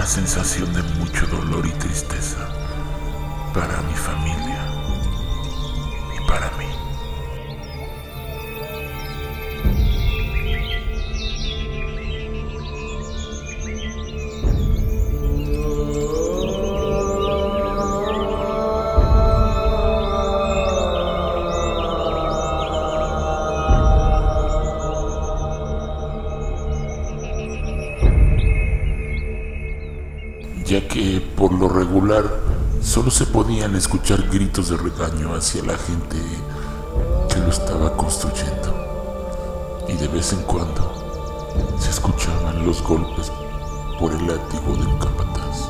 una sensación de mucho dolor y tristeza para mi familia se escuchar gritos de regaño hacia la gente que lo estaba construyendo. Y de vez en cuando se escuchaban los golpes por el látigo del capataz.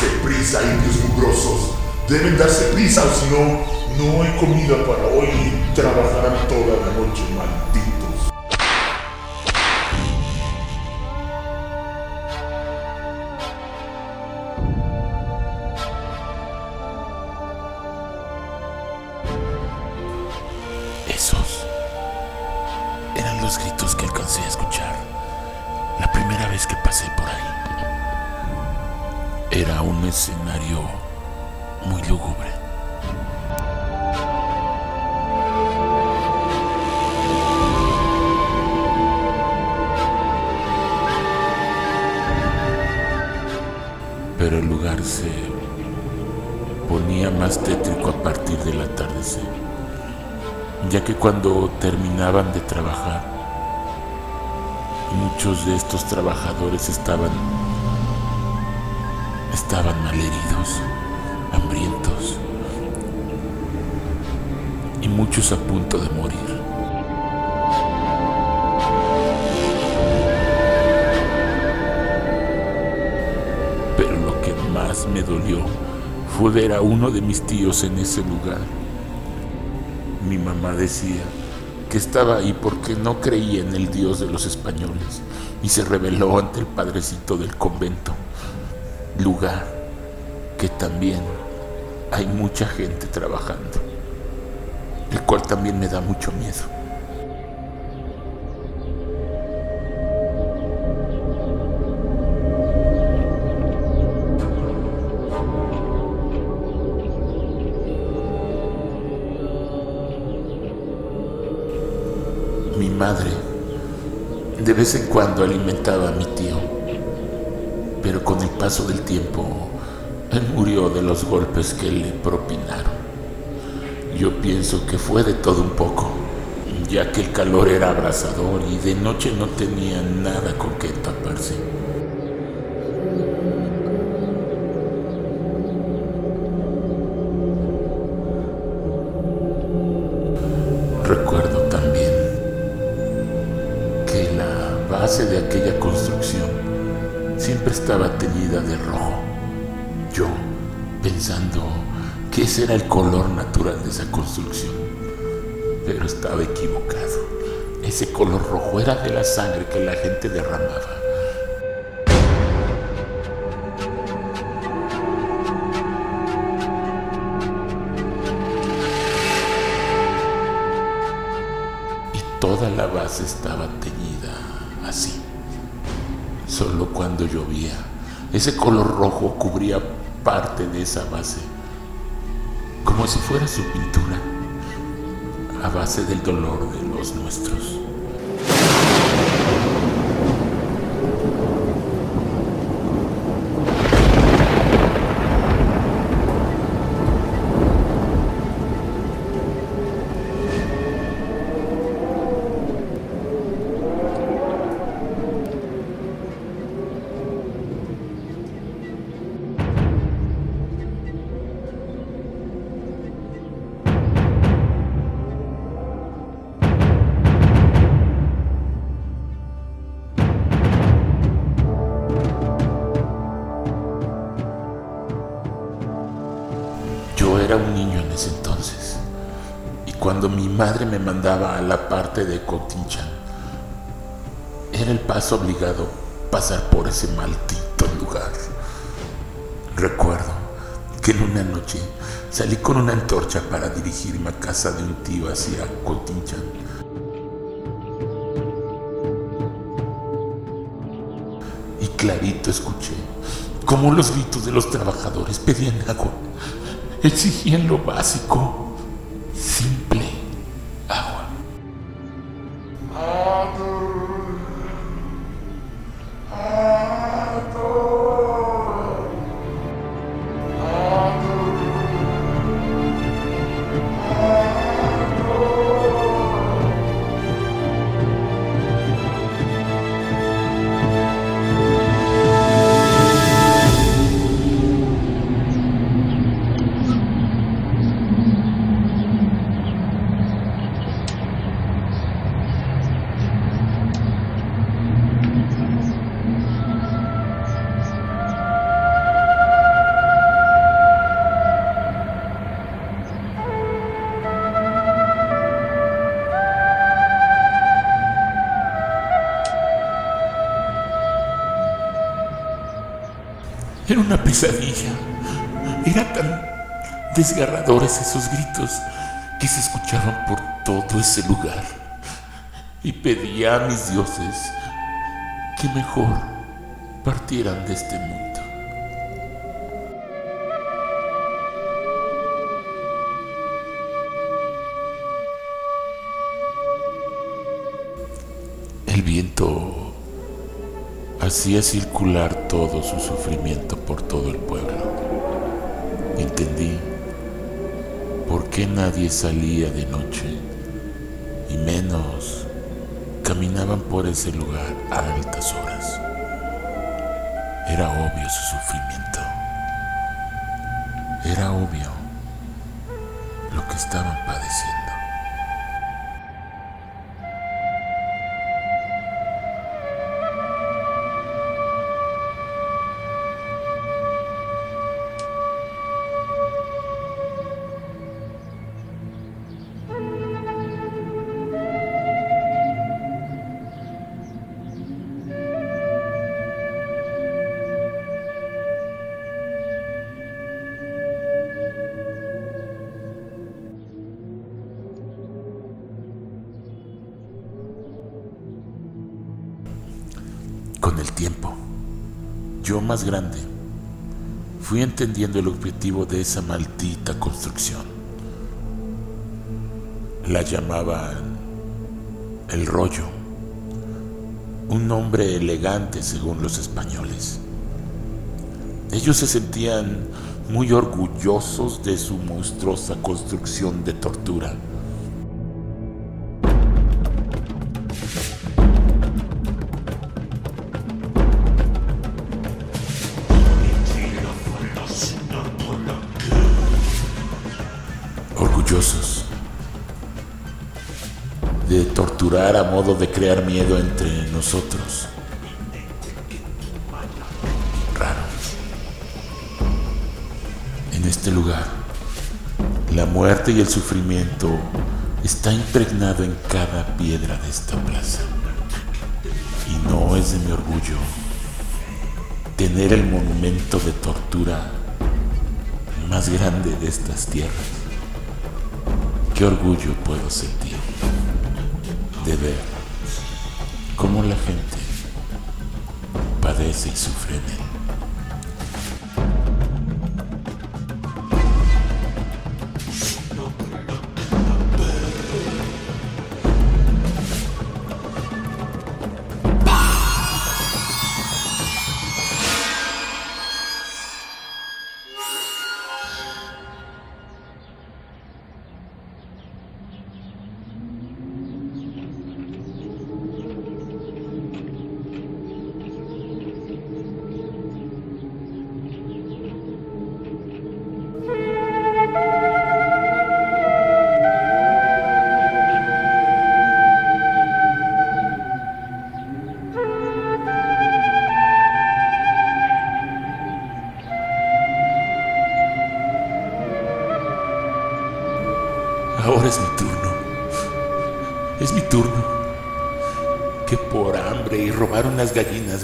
Dense prisa, indios mugrosos. Deben darse prisa o si no, no hay comida para hoy y trabajarán toda la noche, malditos. Era un escenario muy lúgubre. Pero el lugar se ponía más tétrico a partir del atardecer ya que cuando terminaban de trabajar, muchos de estos trabajadores estaban estaban malheridos, hambrientos y muchos a punto de morir. Pero lo que más me dolió fue ver a uno de mis tíos en ese lugar mi mamá decía que estaba ahí porque no creía en el Dios de los españoles y se rebeló ante el padrecito del convento, lugar que también hay mucha gente trabajando, el cual también me da mucho miedo. Mi madre de vez en cuando alimentaba a mi tío, pero con el paso del tiempo él murió de los golpes que le propinaron. Yo pienso que fue de todo un poco, ya que el calor era abrasador y de noche no tenía nada con que taparse. Estaba teñida de rojo. Yo pensando que ese era el color natural de esa construcción, pero estaba equivocado. Ese color rojo era de la sangre que la gente derramaba. y toda la base estaba teñida. Solo cuando llovía, ese color rojo cubría parte de esa base, como si fuera su pintura, a base del dolor de los nuestros. Cuando mi madre me mandaba a la parte de Cotinchan, Era el paso obligado pasar por ese maldito lugar. Recuerdo que en una noche salí con una antorcha para dirigirme a casa de un tío hacia Cotinchan. Y clarito escuché cómo los gritos de los trabajadores pedían agua, exigían lo básico, una pesadilla. Eran tan desgarradores esos gritos que se escuchaban por todo ese lugar. Y pedía a mis dioses que mejor partieran de este mundo. El viento hacía circular todo su sufrimiento por todo el pueblo. Entendí por qué nadie salía de noche y menos caminaban por ese lugar a altas horas. Era obvio su sufrimiento. Era obvio lo que estaban padeciendo. Con el tiempo, yo más grande, fui entendiendo el objetivo de esa maldita construcción. La llamaban el rollo, un nombre elegante según los españoles. Ellos se sentían muy orgullosos de su monstruosa construcción de tortura. A modo de crear miedo entre nosotros. Raro. En este lugar, la muerte y el sufrimiento está impregnado en cada piedra de esta plaza. Y no es de mi orgullo tener el monumento de tortura más grande de estas tierras. Qué orgullo puedo sentir de ver cómo la gente padece y sufre en él.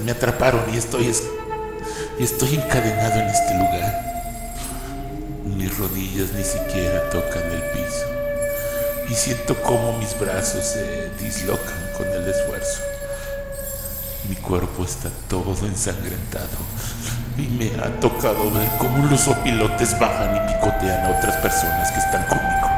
Me atraparon y estoy, y estoy encadenado en este lugar. Mis rodillas ni siquiera tocan el piso y siento como mis brazos se dislocan con el esfuerzo. Mi cuerpo está todo ensangrentado y me ha tocado ver cómo los opilotes bajan y picotean a otras personas que están conmigo.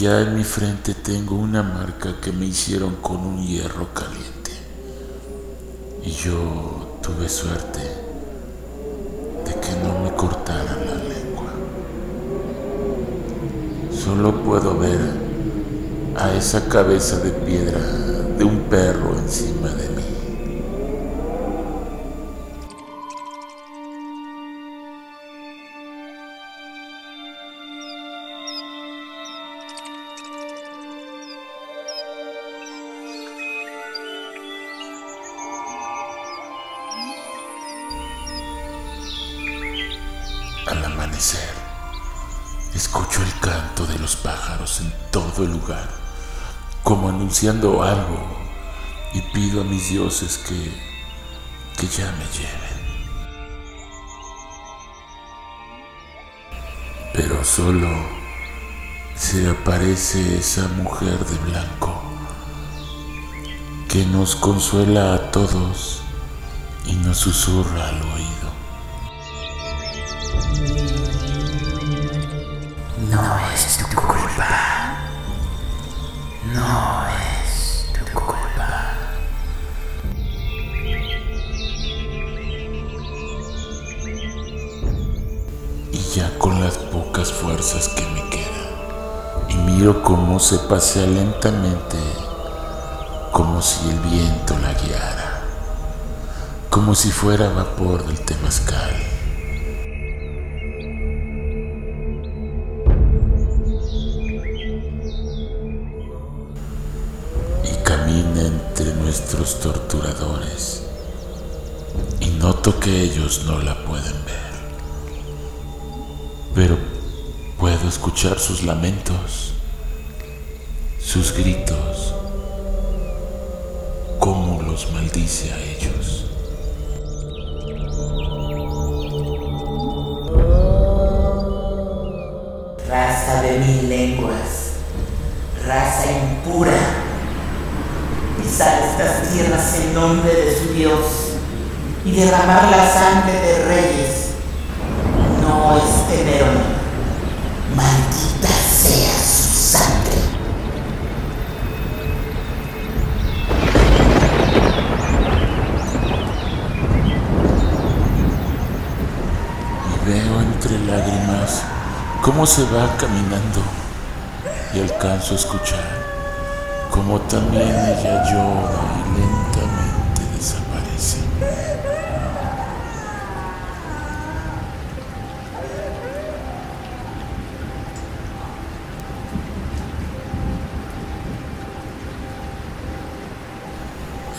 Ya en mi frente tengo una marca que me hicieron con un hierro caliente. Y yo tuve suerte de que no me cortaran la lengua. Solo puedo ver a esa cabeza de piedra de un perro encima de mí. Como anunciando algo, y pido a mis dioses que, que ya me lleven. Pero solo se aparece esa mujer de blanco que nos consuela a todos y nos susurra al oído. No es. No es tu culpa. y ya con las pocas fuerzas que me quedan. Y miro cómo se pasea lentamente, como si el viento la guiara, como si fuera vapor del temazcal. Torturadores. Y noto que ellos no la pueden ver pero puedo escuchar sus lamentos, sus gritos, cómo los maldice a ellos. Raza de mil lenguas. Raza impura. Pisar estas tierras en nombre de su Dios y derramar la sangre de reyes no es honor. Maldita sea su sangre. Y veo entre lágrimas cómo se va caminando y alcanzo a escuchar cómo también ella llora y lentamente desaparece.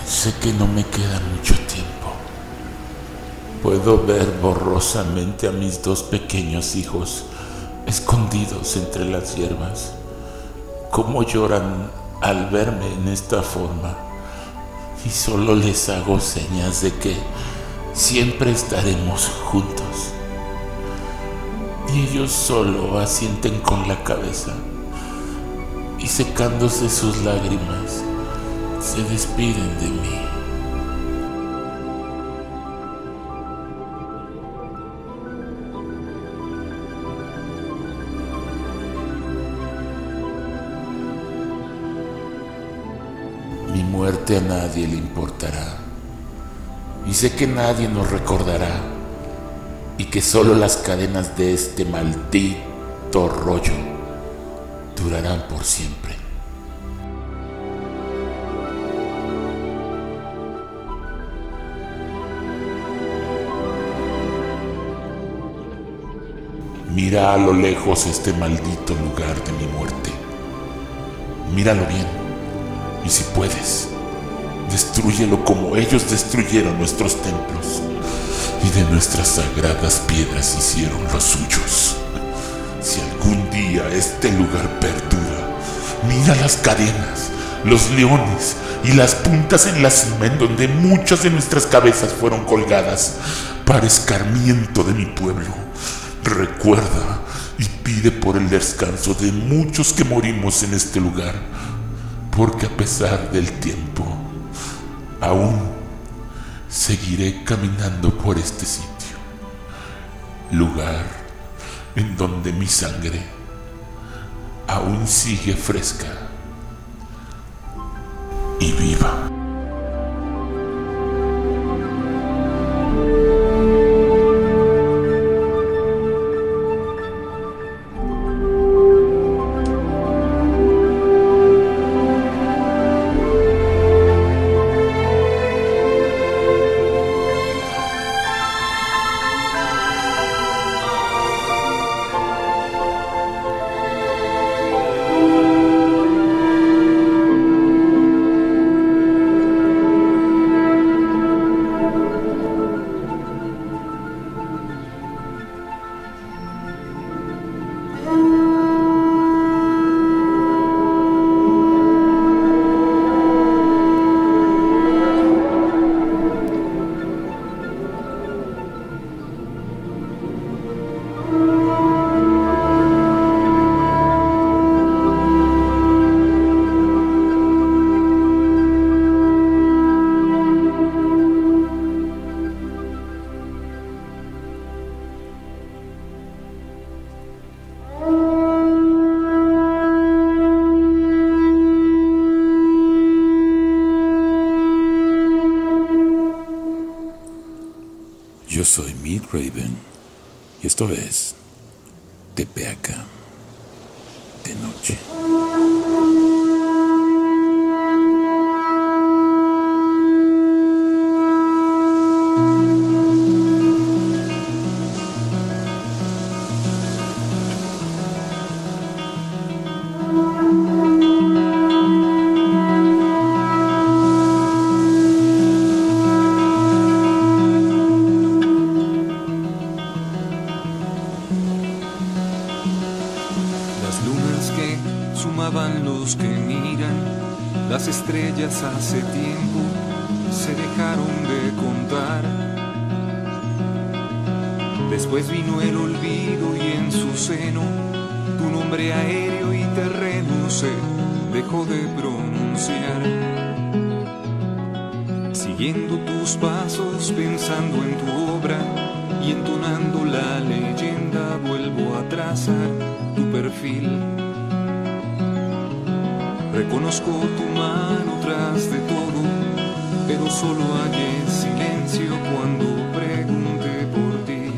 Sé que no me queda mucho tiempo. Puedo ver borrosamente a mis dos pequeños hijos escondidos entre las hierbas. Cómo lloran al verme en esta forma. Y solo les hago señas de que siempre estaremos juntos. Y ellos solo asienten con la cabeza. Y secándose sus lágrimas, se despiden de mí. Muerte a nadie le importará. Y sé que nadie nos recordará. Y que solo las cadenas de este maldito rollo durarán por siempre. Mira a lo lejos este maldito lugar de mi muerte. Míralo bien. Y si puedes, destruyelo como ellos destruyeron nuestros templos. Y de nuestras sagradas piedras hicieron los suyos. Si algún día este lugar perdura, mira las cadenas, los leones y las puntas en la cima en donde muchas de nuestras cabezas fueron colgadas para escarmiento de mi pueblo. Recuerda y pide por el descanso de muchos que morimos en este lugar, porque a pesar del tiempo, aún seguiré caminando por este sitio, lugar en donde mi sangre aún sigue fresca y viva. Soy Meat Raven y esto es Tepeaca de noche. Siguiendo tus pasos, pensando en tu obra y entonando la leyenda, vuelvo a trazar tu perfil Reconozco tu mano tras de todo, pero solo hallé silencio cuando pregunté por ti.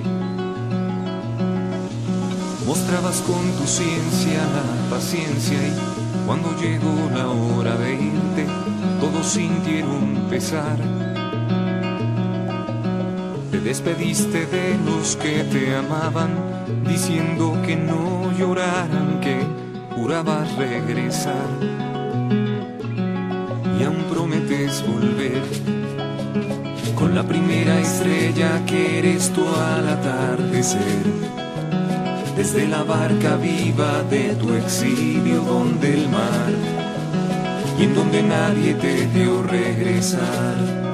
Mostrabas con tu ciencia la paciencia y cuando llegó la hora de irte, todos sintieron pesar. Te despediste de los que te amaban, diciendo que no lloraran, que jurabas regresar y aún prometes volver con la primera estrella que eres tú al atardecer. Desde la barca viva de tu exilio donde el mar y en donde nadie te dio regresar.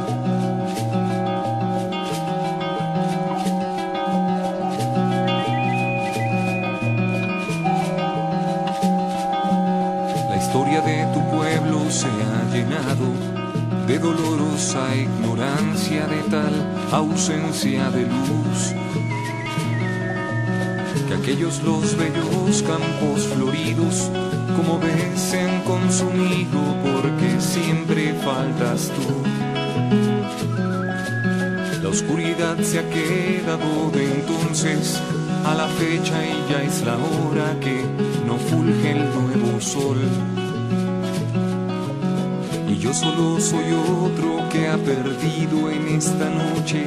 de dolorosa ignorancia de tal ausencia de luz que aquellos los bellos campos floridos como han consumido porque siempre faltas tú. La oscuridad se ha quedado de entonces a la fecha y ya es la hora que no fulge el nuevo sol. Y yo solo soy otro que ha perdido en esta noche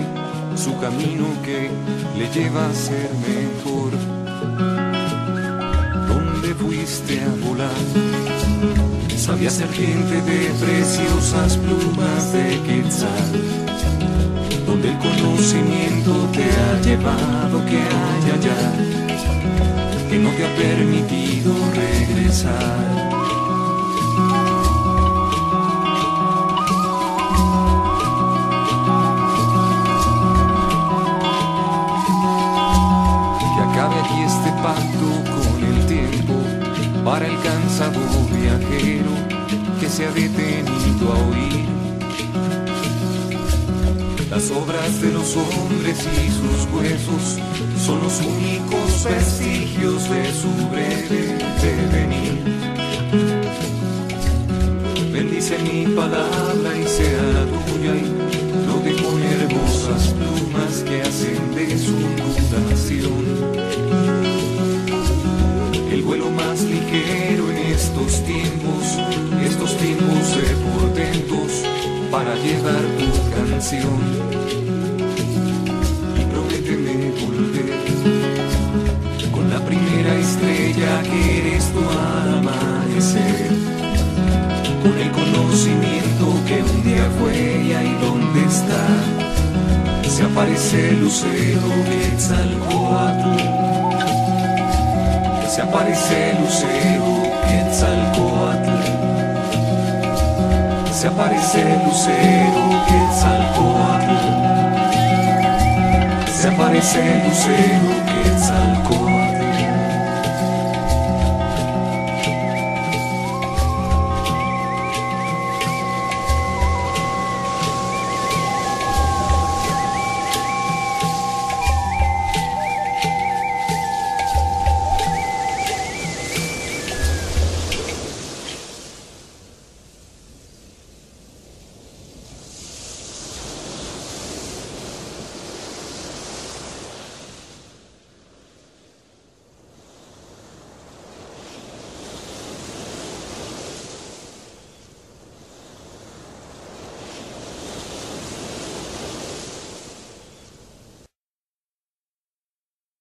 su camino que le lleva a ser mejor. ¿Dónde fuiste a volar? Sabía serpiente de preciosas plumas de quetzal, donde el conocimiento te ha llevado que hay allá, que no te ha permitido regresar. Para el cansado viajero que se ha detenido a oír las obras de los hombres y sus huesos son los únicos vestigios de su breve devenir. Bendice mi palabra y sea la tuya y lo dejo con hermosas plumas que hacen de su duración estos tiempos, estos tiempos de portentos para llevar tu canción. Y prométeme volver con la primera estrella que eres tu amanecer, con el conocimiento que un día fue y ahí donde está. Se aparece el lucero Quetzalcoatl se aparece Lucero Quetzalcoatl. Se aparece Lucero Quetzalcoatl. Se aparece Lucero Quetzalcoatl.